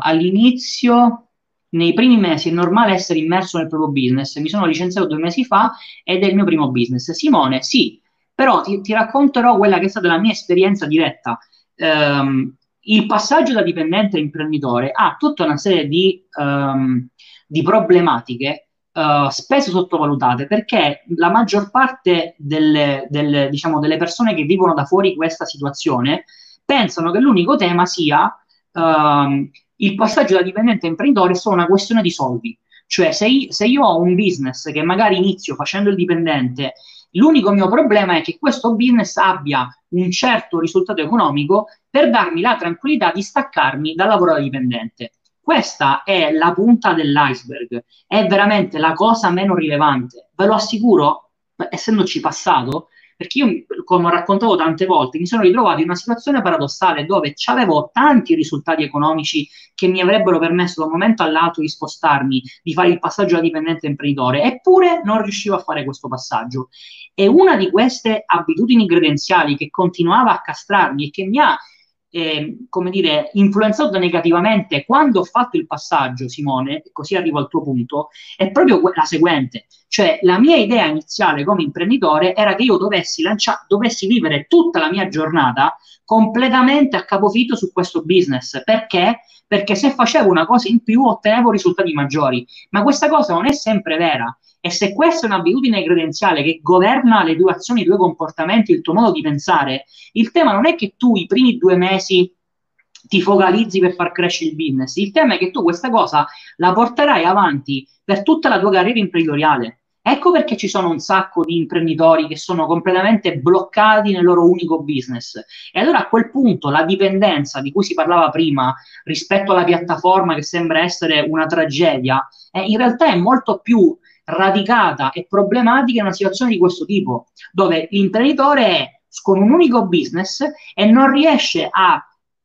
all'inizio, nei primi mesi è normale essere immerso nel proprio business, mi sono licenziato due mesi fa ed è il mio primo business. Simone, sì, però ti, ti racconterò quella che è stata la mia esperienza diretta. Um, il passaggio da dipendente a imprenditore ha tutta una serie di, um, di problematiche uh, spesso sottovalutate perché la maggior parte delle, delle, diciamo, delle, persone che vivono da fuori questa situazione pensano che l'unico tema sia uh, il passaggio da dipendente a imprenditore solo una questione di soldi. Cioè, se io, se io ho un business che magari inizio facendo il dipendente L'unico mio problema è che questo business abbia un certo risultato economico per darmi la tranquillità di staccarmi dal lavoro da dipendente. Questa è la punta dell'iceberg, è veramente la cosa meno rilevante. Ve lo assicuro, essendoci passato, perché io, come ho raccontato tante volte, mi sono ritrovato in una situazione paradossale dove avevo tanti risultati economici che mi avrebbero permesso da un momento all'altro di spostarmi, di fare il passaggio da dipendente imprenditore, eppure non riuscivo a fare questo passaggio. E una di queste abitudini credenziali che continuava a castrarmi e che mi ha eh, come dire, influenzato negativamente quando ho fatto il passaggio, Simone, così arrivo al tuo punto, è proprio la seguente. Cioè, la mia idea iniziale come imprenditore era che io dovessi, lancia- dovessi vivere tutta la mia giornata completamente a capofitto su questo business. Perché? Perché se facevo una cosa in più ottenevo risultati maggiori. Ma questa cosa non è sempre vera. E se questa è un'abitudine credenziale che governa le tue azioni, i tuoi comportamenti, il tuo modo di pensare, il tema non è che tu i primi due mesi ti focalizzi per far crescere il business, il tema è che tu questa cosa la porterai avanti per tutta la tua carriera imprenditoriale. Ecco perché ci sono un sacco di imprenditori che sono completamente bloccati nel loro unico business. E allora a quel punto la dipendenza di cui si parlava prima rispetto alla piattaforma che sembra essere una tragedia, eh, in realtà è molto più radicata e problematica in una situazione di questo tipo, dove l'imprenditore è con un unico business e non riesce a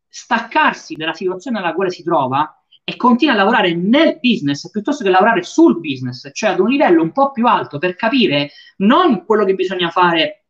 staccarsi dalla situazione nella quale si trova e continua a lavorare nel business piuttosto che lavorare sul business, cioè ad un livello un po' più alto per capire non quello che bisogna fare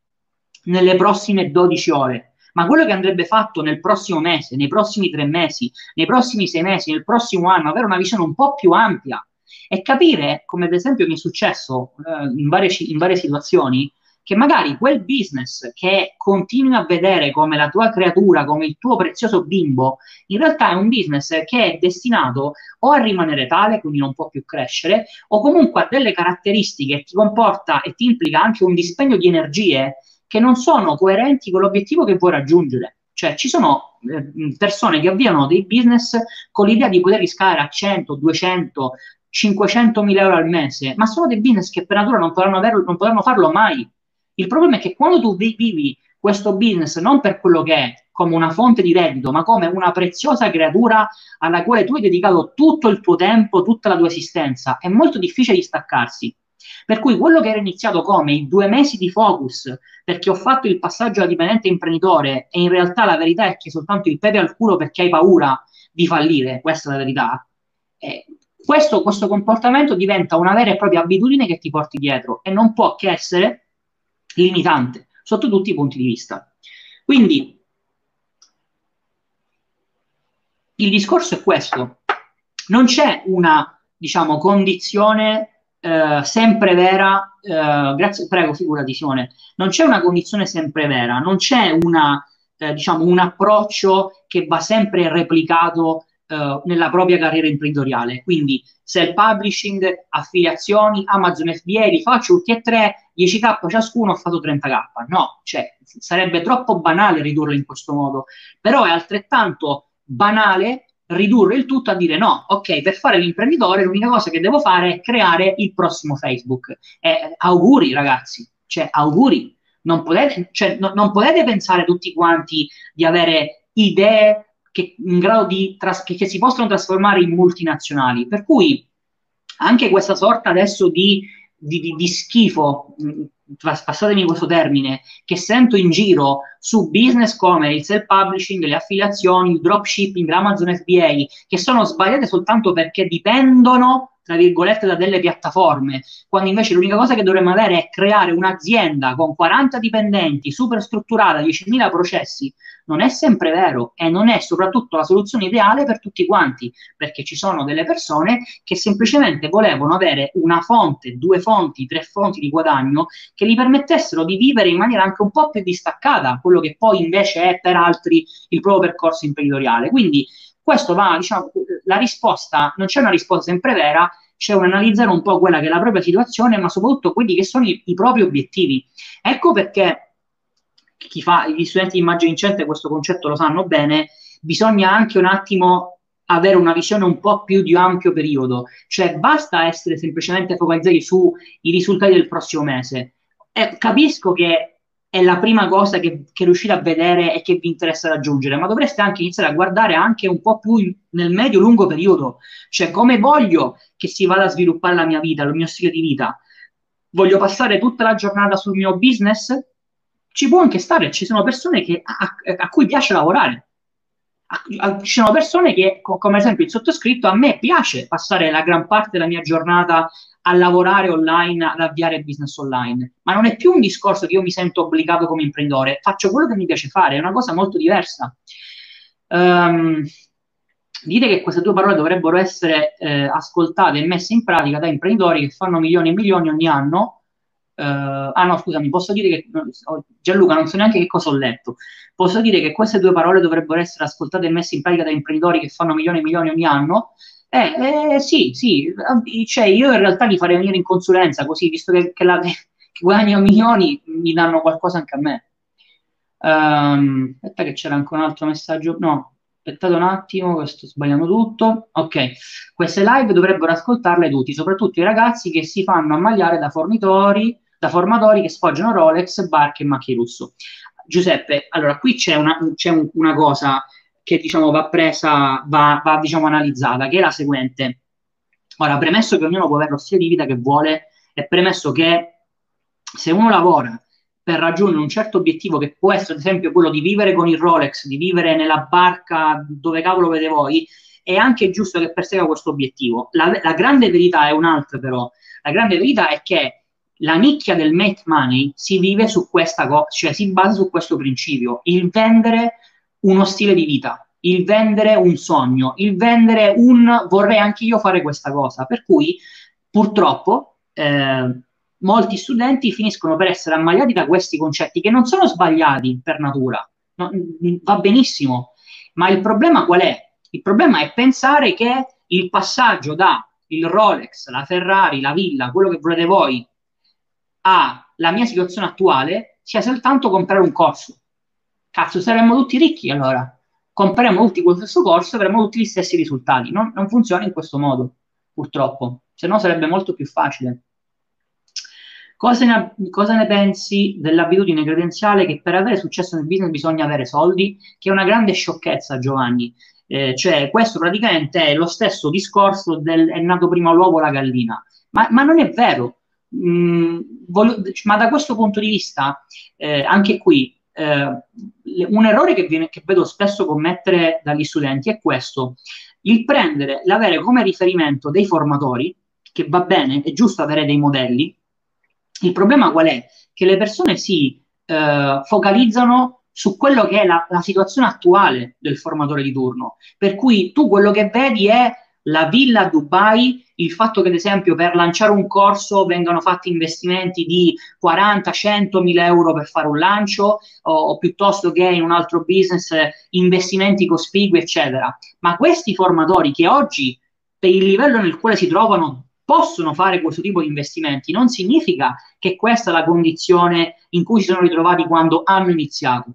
nelle prossime 12 ore, ma quello che andrebbe fatto nel prossimo mese, nei prossimi tre mesi, nei prossimi sei mesi, nel prossimo anno, avere una visione un po' più ampia e capire, come ad esempio mi è successo eh, in, varie, in varie situazioni, che magari quel business che continui a vedere come la tua creatura, come il tuo prezioso bimbo, in realtà è un business che è destinato o a rimanere tale, quindi non può più crescere, o comunque ha delle caratteristiche che ti comporta e ti implica anche un dispendio di energie che non sono coerenti con l'obiettivo che vuoi raggiungere. Cioè, ci sono eh, persone che avviano dei business con l'idea di poter riscalare a 100, 200, 500.000 euro al mese, ma sono dei business che per natura non potranno, averlo, non potranno farlo mai. Il problema è che quando tu vivi questo business non per quello che è, come una fonte di reddito, ma come una preziosa creatura alla quale tu hai dedicato tutto il tuo tempo, tutta la tua esistenza, è molto difficile distaccarsi. Per cui quello che era iniziato come i due mesi di focus, perché ho fatto il passaggio da dipendente imprenditore, e in realtà la verità è che soltanto il pepe al culo perché hai paura di fallire, questa è la verità. Eh, questo, questo comportamento diventa una vera e propria abitudine che ti porti dietro e non può che essere limitante sotto tutti i punti di vista. Quindi il discorso è questo, non c'è una diciamo, condizione eh, sempre vera, eh, grazie, prego, figurati Simone, non c'è una condizione sempre vera, non c'è una, eh, diciamo, un approccio che va sempre replicato uh, nella propria carriera imprenditoriale. Quindi self-publishing, affiliazioni, Amazon FBA, li faccio tutti e tre, 10k ciascuno, ho fatto 30k. No, cioè, sarebbe troppo banale ridurlo in questo modo, però è altrettanto banale ridurre il tutto a dire no, ok, per fare l'imprenditore l'unica cosa che devo fare è creare il prossimo Facebook. Eh, auguri ragazzi, cioè auguri. Non potete, cioè, no, non potete pensare tutti quanti di avere idee che, tras- che, che si possono trasformare in multinazionali. Per cui anche questa sorta adesso di, di, di, di schifo, passatemi questo termine, che sento in giro su business come il self-publishing, le affiliazioni, il dropshipping, l'Amazon FBA, che sono sbagliate soltanto perché dipendono tra virgolette, da delle piattaforme, quando invece l'unica cosa che dovremmo avere è creare un'azienda con 40 dipendenti, super strutturata, 10.000 processi, non è sempre vero e non è soprattutto la soluzione ideale per tutti quanti, perché ci sono delle persone che semplicemente volevano avere una fonte, due fonti, tre fonti di guadagno che gli permettessero di vivere in maniera anche un po' più distaccata, quello che poi invece è per altri il proprio percorso imprenditoriale. Quindi questo va, diciamo, la risposta, non c'è una risposta sempre vera, c'è un analizzare un po' quella che è la propria situazione, ma soprattutto quelli che sono i, i propri obiettivi. Ecco perché chi fa, gli studenti di immagine vincente questo concetto lo sanno bene, bisogna anche un attimo avere una visione un po' più di ampio periodo, cioè basta essere semplicemente focalizzati sui risultati del prossimo mese. Eh, capisco che è la prima cosa che, che, riuscite a vedere e che vi interessa raggiungere, ma dovreste anche iniziare a guardare anche un po' più in, nel medio-lungo periodo, cioè come voglio che si vada a sviluppare la mia vita, il mio stile di vita. Voglio passare tutta la giornata sul mio business? Ci può anche stare, ci sono persone che, a, a, cui piace lavorare. ci sono persone che, come esempio il sottoscritto, a me piace passare la gran parte della mia giornata a lavorare online, ad avviare business online. Ma non è più un discorso che io mi sento obbligato come imprenditore, faccio quello che mi piace fare, è una cosa molto diversa. Um, dite che queste due parole dovrebbero essere eh, ascoltate e messe in pratica da imprenditori che fanno milioni e milioni ogni anno. Uh, ah no, scusami, posso dire che Gianluca, non so neanche che cosa ho letto. Posso dire che queste due parole dovrebbero essere ascoltate e messe in pratica da imprenditori che fanno milioni e milioni ogni anno eh, eh, sì, sì, cioè io in realtà li farei venire in consulenza così, visto che, che, la, che guadagno milioni, mi danno qualcosa anche a me. Um, aspetta che c'era anche un altro messaggio, no, aspettate un attimo, sto sbagliando tutto. Ok, queste live dovrebbero ascoltarle tutti, soprattutto i ragazzi che si fanno ammagliare da fornitori, da formatori che sfoggiano Rolex, barche e macchie russo. Giuseppe, allora qui c'è una, c'è un, una cosa che diciamo va presa, va, va diciamo analizzata, che è la seguente. Ora, premesso che ognuno può avere lo stile di vita che vuole, e premesso che se uno lavora per raggiungere un certo obiettivo, che può essere ad esempio quello di vivere con il Rolex, di vivere nella barca dove cavolo vede voi, è anche giusto che persegua questo obiettivo. La, la grande verità è un'altra, però. La grande verità è che la nicchia del make money si vive su questa cosa, cioè si basa su questo principio, il vendere uno stile di vita, il vendere un sogno, il vendere un vorrei anche io fare questa cosa. Per cui purtroppo eh, molti studenti finiscono per essere ammagliati da questi concetti che non sono sbagliati per natura, no, va benissimo, ma il problema qual è? Il problema è pensare che il passaggio da il Rolex, la Ferrari, la villa, quello che volete voi, alla mia situazione attuale sia soltanto comprare un corso cazzo, saremmo tutti ricchi allora. Compreremo tutti quello stesso corso e avremo tutti gli stessi risultati. Non, non funziona in questo modo, purtroppo, se no sarebbe molto più facile. Cosa ne, cosa ne, pensi dell'abitudine credenziale che per avere successo nel business bisogna avere soldi? Che è una grande sciocchezza, Giovanni. Eh, cioè, questo praticamente è lo stesso discorso del è nato prima l'uovo o la gallina. Ma, ma non è vero. Mm, voglio, ma da questo punto di vista, eh, anche qui, eh, un errore che, viene, che vedo spesso commettere dagli studenti è questo, il prendere, l'avere come riferimento dei formatori, che va bene, è giusto avere dei modelli, il problema qual è? Che le persone si eh, focalizzano su quello che è la, la, situazione attuale del formatore di turno, per cui tu quello che vedi è la villa a Dubai, il fatto che ad esempio per lanciare un corso vengano fatti investimenti di 40, 100 mila euro per fare un lancio o, o piuttosto che in un altro business investimenti cospicui, eccetera. Ma questi formatori che oggi per il livello nel quale si trovano possono fare questo tipo di investimenti, non significa che questa è la condizione in cui si sono ritrovati quando hanno iniziato.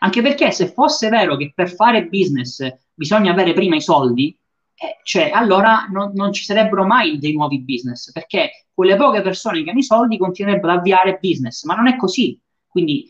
Anche perché se fosse vero che per fare business bisogna avere prima i soldi, eh, cioè allora non, non, ci sarebbero mai dei nuovi business, perché quelle poche persone che hanno i soldi continuerebbero ad avviare business, ma non è così. Quindi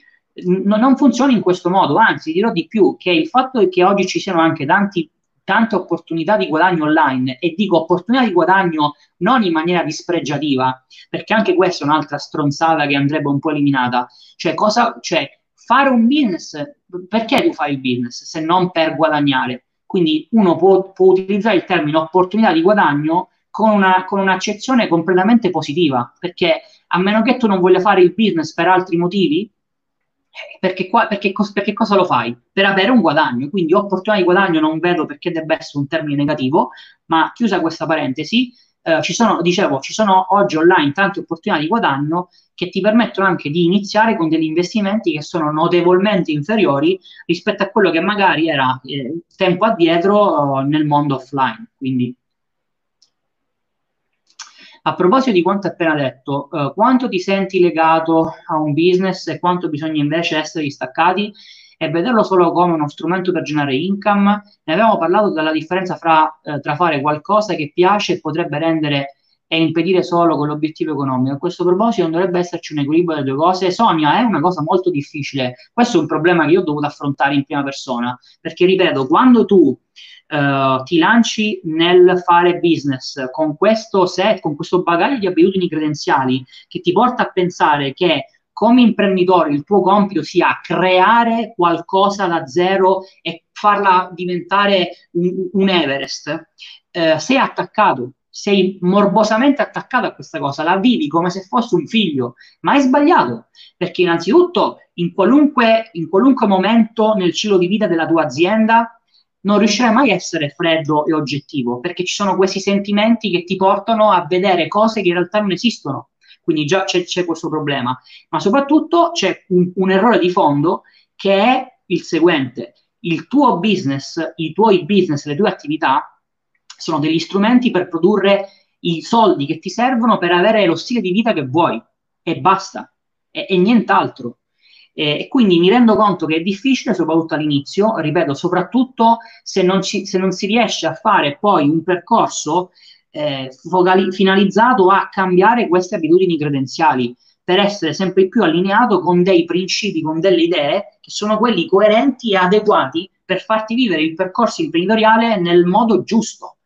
n- non funziona in questo modo, anzi dirò di più, che il fatto che oggi ci siano anche tanti, tante opportunità di guadagno online, e dico opportunità di guadagno non in maniera dispregiativa, perché anche questa è un'altra stronzata che andrebbe un po' eliminata, cioè, cosa, cioè fare un business, perché tu fai il business se non per guadagnare? Quindi uno può, può utilizzare il termine opportunità di guadagno con, una, con un'accezione completamente positiva, perché a meno che tu non voglia fare il business per altri motivi, perché, qua, perché, perché, cosa lo fai? Per avere un guadagno, quindi opportunità di guadagno non vedo perché debba essere un termine negativo, ma chiusa questa parentesi, eh, ci sono, dicevo, ci sono oggi online tante opportunità di guadagno che ti permettono anche di iniziare con degli investimenti che sono notevolmente inferiori rispetto a quello che magari era eh, tempo addietro nel mondo offline. Quindi a proposito di quanto appena detto, eh, quanto ti senti legato a un business e quanto bisogna invece essere distaccati e vederlo solo come uno strumento per generare income? Ne abbiamo parlato della differenza fra, eh, tra fare qualcosa che piace e potrebbe rendere e impedire solo con l'obiettivo economico. A questo proposito non dovrebbe esserci un equilibrio delle due cose. Sonia, è una cosa molto difficile. Questo è un problema che io ho dovuto affrontare in prima persona, perché ripeto, quando tu uh, ti lanci nel fare business con questo set, con questo bagaglio di abitudini credenziali che ti porta a pensare che come imprenditore il tuo compito sia creare qualcosa da zero e farla diventare un, un Everest, uh, sei attaccato sei morbosamente attaccato a questa cosa, la vivi come se fosse un figlio, ma è sbagliato, perché innanzitutto in qualunque, in qualunque momento nel ciclo di vita della tua azienda non riuscirai mai a essere freddo e oggettivo, perché ci sono questi sentimenti che ti portano a vedere cose che in realtà non esistono. Quindi già c'è, c'è questo problema. Ma soprattutto c'è un, un errore di fondo che è il seguente. Il tuo business, i tuoi business, le tue attività sono degli strumenti per produrre i soldi che ti servono per avere lo stile di vita che vuoi e basta, e, e nient'altro. E, quindi mi rendo conto che è difficile, soprattutto all'inizio, ripeto, soprattutto se non, ci, se non si riesce a fare poi un percorso eh, focali- finalizzato a cambiare queste abitudini credenziali per essere sempre più allineato con dei principi, con delle idee che sono quelli coerenti e adeguati per farti vivere il percorso imprenditoriale nel modo giusto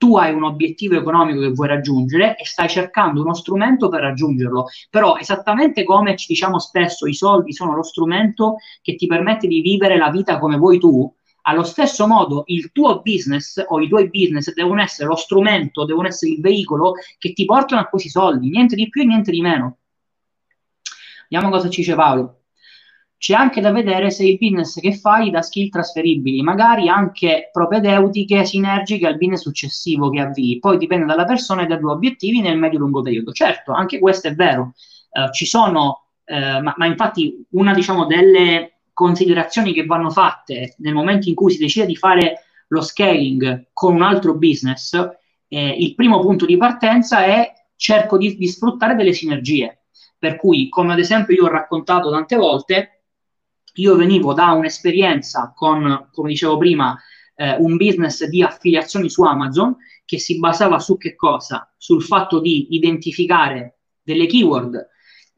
tu hai un obiettivo economico che vuoi raggiungere e stai cercando uno strumento per raggiungerlo. Però esattamente come ci diciamo spesso, i soldi sono lo strumento che ti permette di vivere la vita come vuoi tu, allo stesso modo il tuo business o i tuoi business devono essere lo strumento, devono essere il veicolo che ti portano a questi soldi, niente di più e niente di meno. Vediamo cosa ci dice Paolo c'è anche da vedere se il business che fai da skill trasferibili, magari anche propedeutiche, sinergiche al business successivo che avvii. Poi dipende dalla persona e dai tuoi obiettivi nel medio-lungo periodo. Certo, anche questo è vero. Uh, ci sono, uh, ma, ma, infatti una diciamo, delle considerazioni che vanno fatte nel momento in cui si decide di fare lo scaling con un altro business, eh, il primo punto di partenza è cerco di, di sfruttare delle sinergie. Per cui, come ad esempio io ho raccontato tante volte, io venivo da un'esperienza con, come dicevo prima, eh, un business di affiliazioni su Amazon che si basava su che cosa? Sul fatto di identificare delle keyword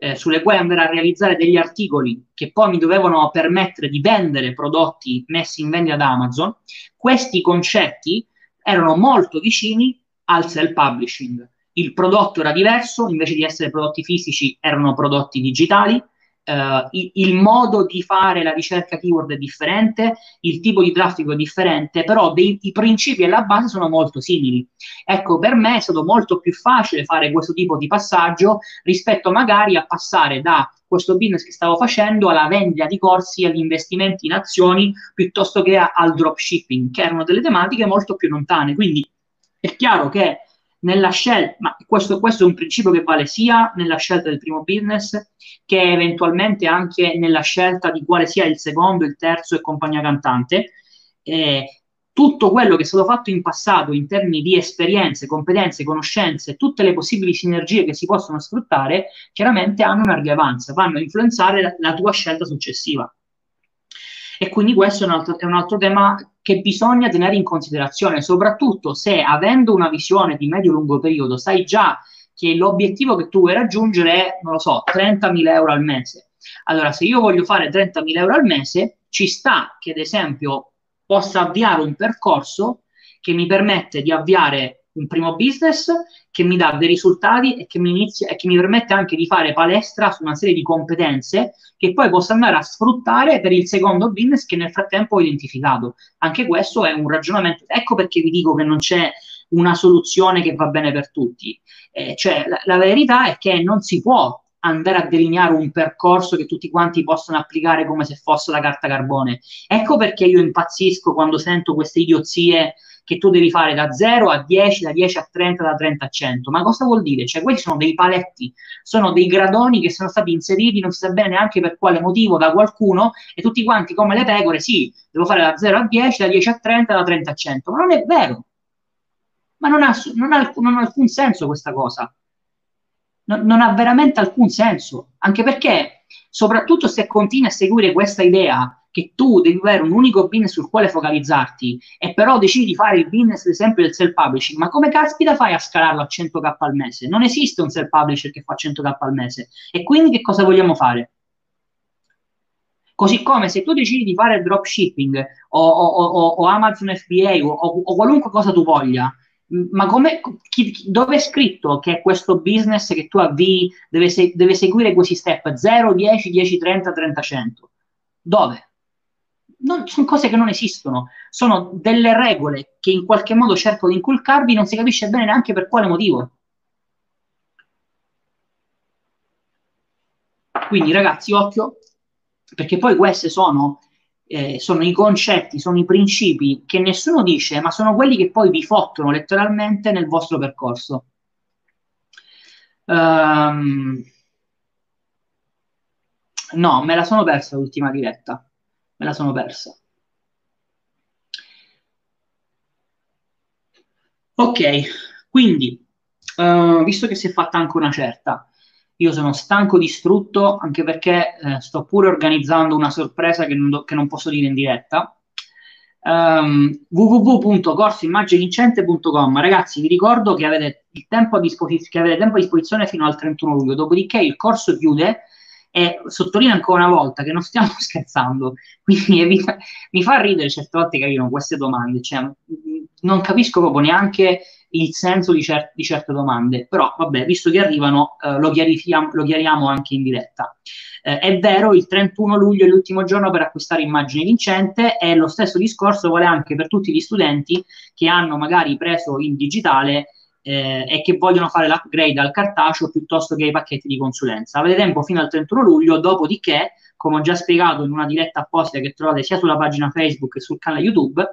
eh, sulle quali andare a realizzare degli articoli che poi mi dovevano permettere di vendere prodotti messi in vendita da Amazon. Questi concetti erano molto vicini al self-publishing. Il prodotto era diverso, invece di essere prodotti fisici erano prodotti digitali, Il, il, modo di fare la ricerca keyword è differente, il tipo di traffico è differente, però dei, i principi e la base sono molto simili. Ecco, per me è stato molto più facile fare questo tipo di passaggio rispetto magari a passare da questo business che stavo facendo alla vendita di corsi, agli investimenti in azioni, piuttosto che a, al dropshipping, che erano delle tematiche molto più lontane. Quindi è chiaro che nella scelta, ma questo, questo, è un principio che vale sia nella scelta del primo business che eventualmente anche nella scelta di quale sia il secondo, il terzo e compagnia cantante. Eh, tutto quello che è stato fatto in passato in termini di esperienze, competenze, conoscenze, tutte le possibili sinergie che si possono sfruttare, chiaramente hanno una rilevanza, vanno a influenzare la, la tua scelta successiva. E quindi questo è un, altro, è un altro tema che bisogna tenere in considerazione, soprattutto se avendo una visione di medio-lungo periodo sai già che l'obiettivo che tu vuoi raggiungere è, non lo so, 30.000 euro al mese. Allora, se io voglio fare 30.000 euro al mese, ci sta che, ad esempio, possa avviare un percorso che mi permette di avviare un primo business che mi dà dei risultati e che mi, inizia, e che mi permette anche di fare palestra su una serie di competenze che poi posso andare a sfruttare per il secondo business che nel frattempo ho identificato. Anche questo è un ragionamento. Ecco perché vi dico che non c'è una soluzione che va bene per tutti. Eh, cioè, la, la verità è che non si può andare a delineare un percorso che tutti quanti possono applicare come se fosse la carta carbone. Ecco perché io impazzisco quando sento queste idiozie che tu devi fare da 0 a 10, da 10 a 30, da 30 a 100. Ma cosa vuol dire? Cioè, questi sono dei paletti, sono dei gradoni che sono stati inseriti, non si sa bene neanche per quale motivo, da qualcuno, e tutti quanti come le pecore, sì, devo fare da 0 a 10, da 10 a 30, da 30 a 100. Ma non è vero. Ma non ha, non ha, non ha alcun senso questa cosa. Non, non ha veramente alcun senso, anche perché, soprattutto se continui a seguire questa idea, che tu devi avere un unico business sul quale focalizzarti e però decidi di fare il business ad esempio del self-publishing, ma come caspita fai a scalarlo a 100k al mese? Non esiste un self-publisher che fa 100k al mese. E quindi che cosa vogliamo fare? Così come se tu decidi di fare dropshipping o, o, o, o Amazon FBA o, qualunque cosa tu voglia, ma come, chi, dove è scritto che questo business che tu avvii deve, se, deve seguire questi step 0, 10, 10, 30, 30, 100? Dove? Non, sono cose che non esistono, sono delle regole che in qualche modo cerco di inculcarvi, non si capisce bene neanche per quale motivo. Quindi ragazzi, occhio, perché poi questi sono, eh, sono i concetti, sono i principi che nessuno dice, ma sono quelli che poi vi fottono letteralmente nel vostro percorso. Um, no, me la sono persa l'ultima diretta me la sono persa. Ok, quindi, uh, visto che si è fatta anche una certa, io sono stanco, distrutto, anche perché eh, sto pure organizzando una sorpresa che non, do, che non posso dire in diretta. Um, www.corsoimmaginincente.com Ragazzi, vi ricordo che avete, tempo a disposiz- che avete tempo a disposizione fino al 31 luglio, dopodiché il corso chiude e sottolineo ancora una volta che non stiamo [laughs] scherzando, quindi fa, mi fa ridere certe volte che arrivano queste domande, cioè, non capisco proprio neanche il senso di, cer- di certe domande, però vabbè, visto che arrivano, eh, lo, lo, chiariamo anche in diretta. Eh, è vero, il 31 luglio è l'ultimo giorno per acquistare immagine vincente e lo stesso discorso vale anche per tutti gli studenti che hanno magari preso in digitale eh, e che vogliono fare l'upgrade al cartaceo piuttosto che ai pacchetti di consulenza. Avete tempo fino al 31 luglio, dopodiché, come ho già spiegato in una diretta apposita che trovate sia sulla pagina Facebook che sul canale YouTube,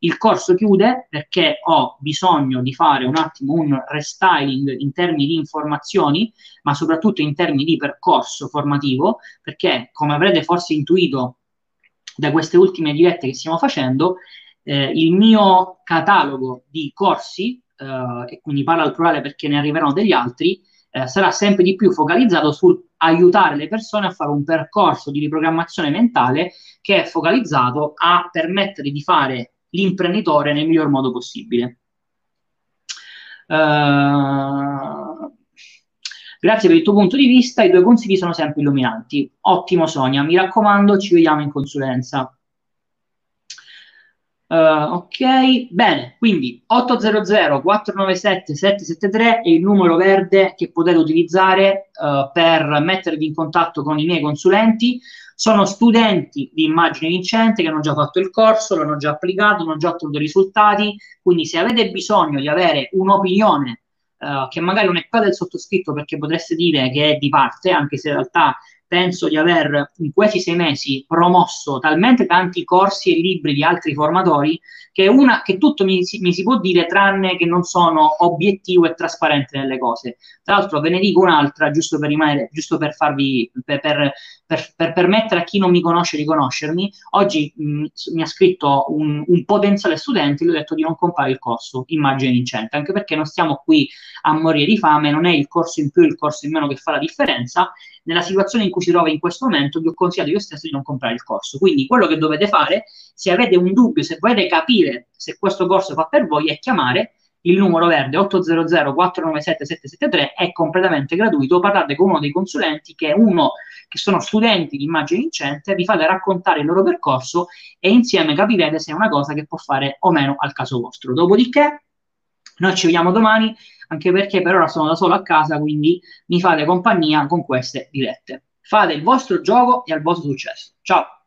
il corso chiude perché ho bisogno di fare un attimo un restyling in termini di informazioni, ma soprattutto in termini di percorso formativo, perché come avrete forse intuito da queste ultime dirette che stiamo facendo, eh, il mio catalogo di corsi eh, e quindi parlo al plurale perché ne arriveranno degli altri, eh, sarà sempre di più focalizzato sul aiutare le persone a fare un percorso di riprogrammazione mentale che è focalizzato a permettere di fare l'imprenditore nel miglior modo possibile. Uh, grazie per il tuo punto di vista, i tuoi consigli sono sempre illuminanti. Ottimo Sonia, mi raccomando, ci vediamo in consulenza. Uh, ok, bene, quindi 800 497 773 è il numero verde che potete utilizzare uh, per mettervi in contatto con i miei consulenti. Sono studenti di immagine vincente che hanno già fatto il corso, l'hanno già applicato, hanno già ottenuto risultati, quindi se avete bisogno di avere un'opinione uh, che magari non è quella del sottoscritto perché potreste dire che è di parte, anche se in realtà penso di aver in questi sei mesi promosso talmente tanti corsi e libri di altri formatori che, una, che tutto mi, mi, si può dire tranne che non sono obiettivo e trasparente nelle cose. Tra l'altro ve ne dico un'altra, giusto per rimanere, giusto per farvi, per, per, per, per permettere a chi non mi conosce di conoscermi. Oggi mh, mi ha scritto un, un potenziale studente, gli ho detto di non comprare il corso Immagine Vincente, anche perché non stiamo qui a morire di fame, non è il corso in più, il corso in meno che fa la differenza. Nella situazione in cui si trova in questo momento, vi ho consigliato io stesso di non comprare il corso. Quindi quello che dovete fare, se avete un dubbio, se volete capire se questo corso fa per voi, è chiamare il numero verde 800 497 773 è completamente gratuito, parlate con uno dei consulenti che è uno che sono studenti di immagine vincente, vi fate raccontare il loro percorso e insieme capirete se è una cosa che può fare o meno al caso vostro. Dopodiché noi ci vediamo domani, anche perché per ora sono da solo a casa, quindi mi fate compagnia con queste dirette. Fate il vostro gioco e al vostro successo. Ciao!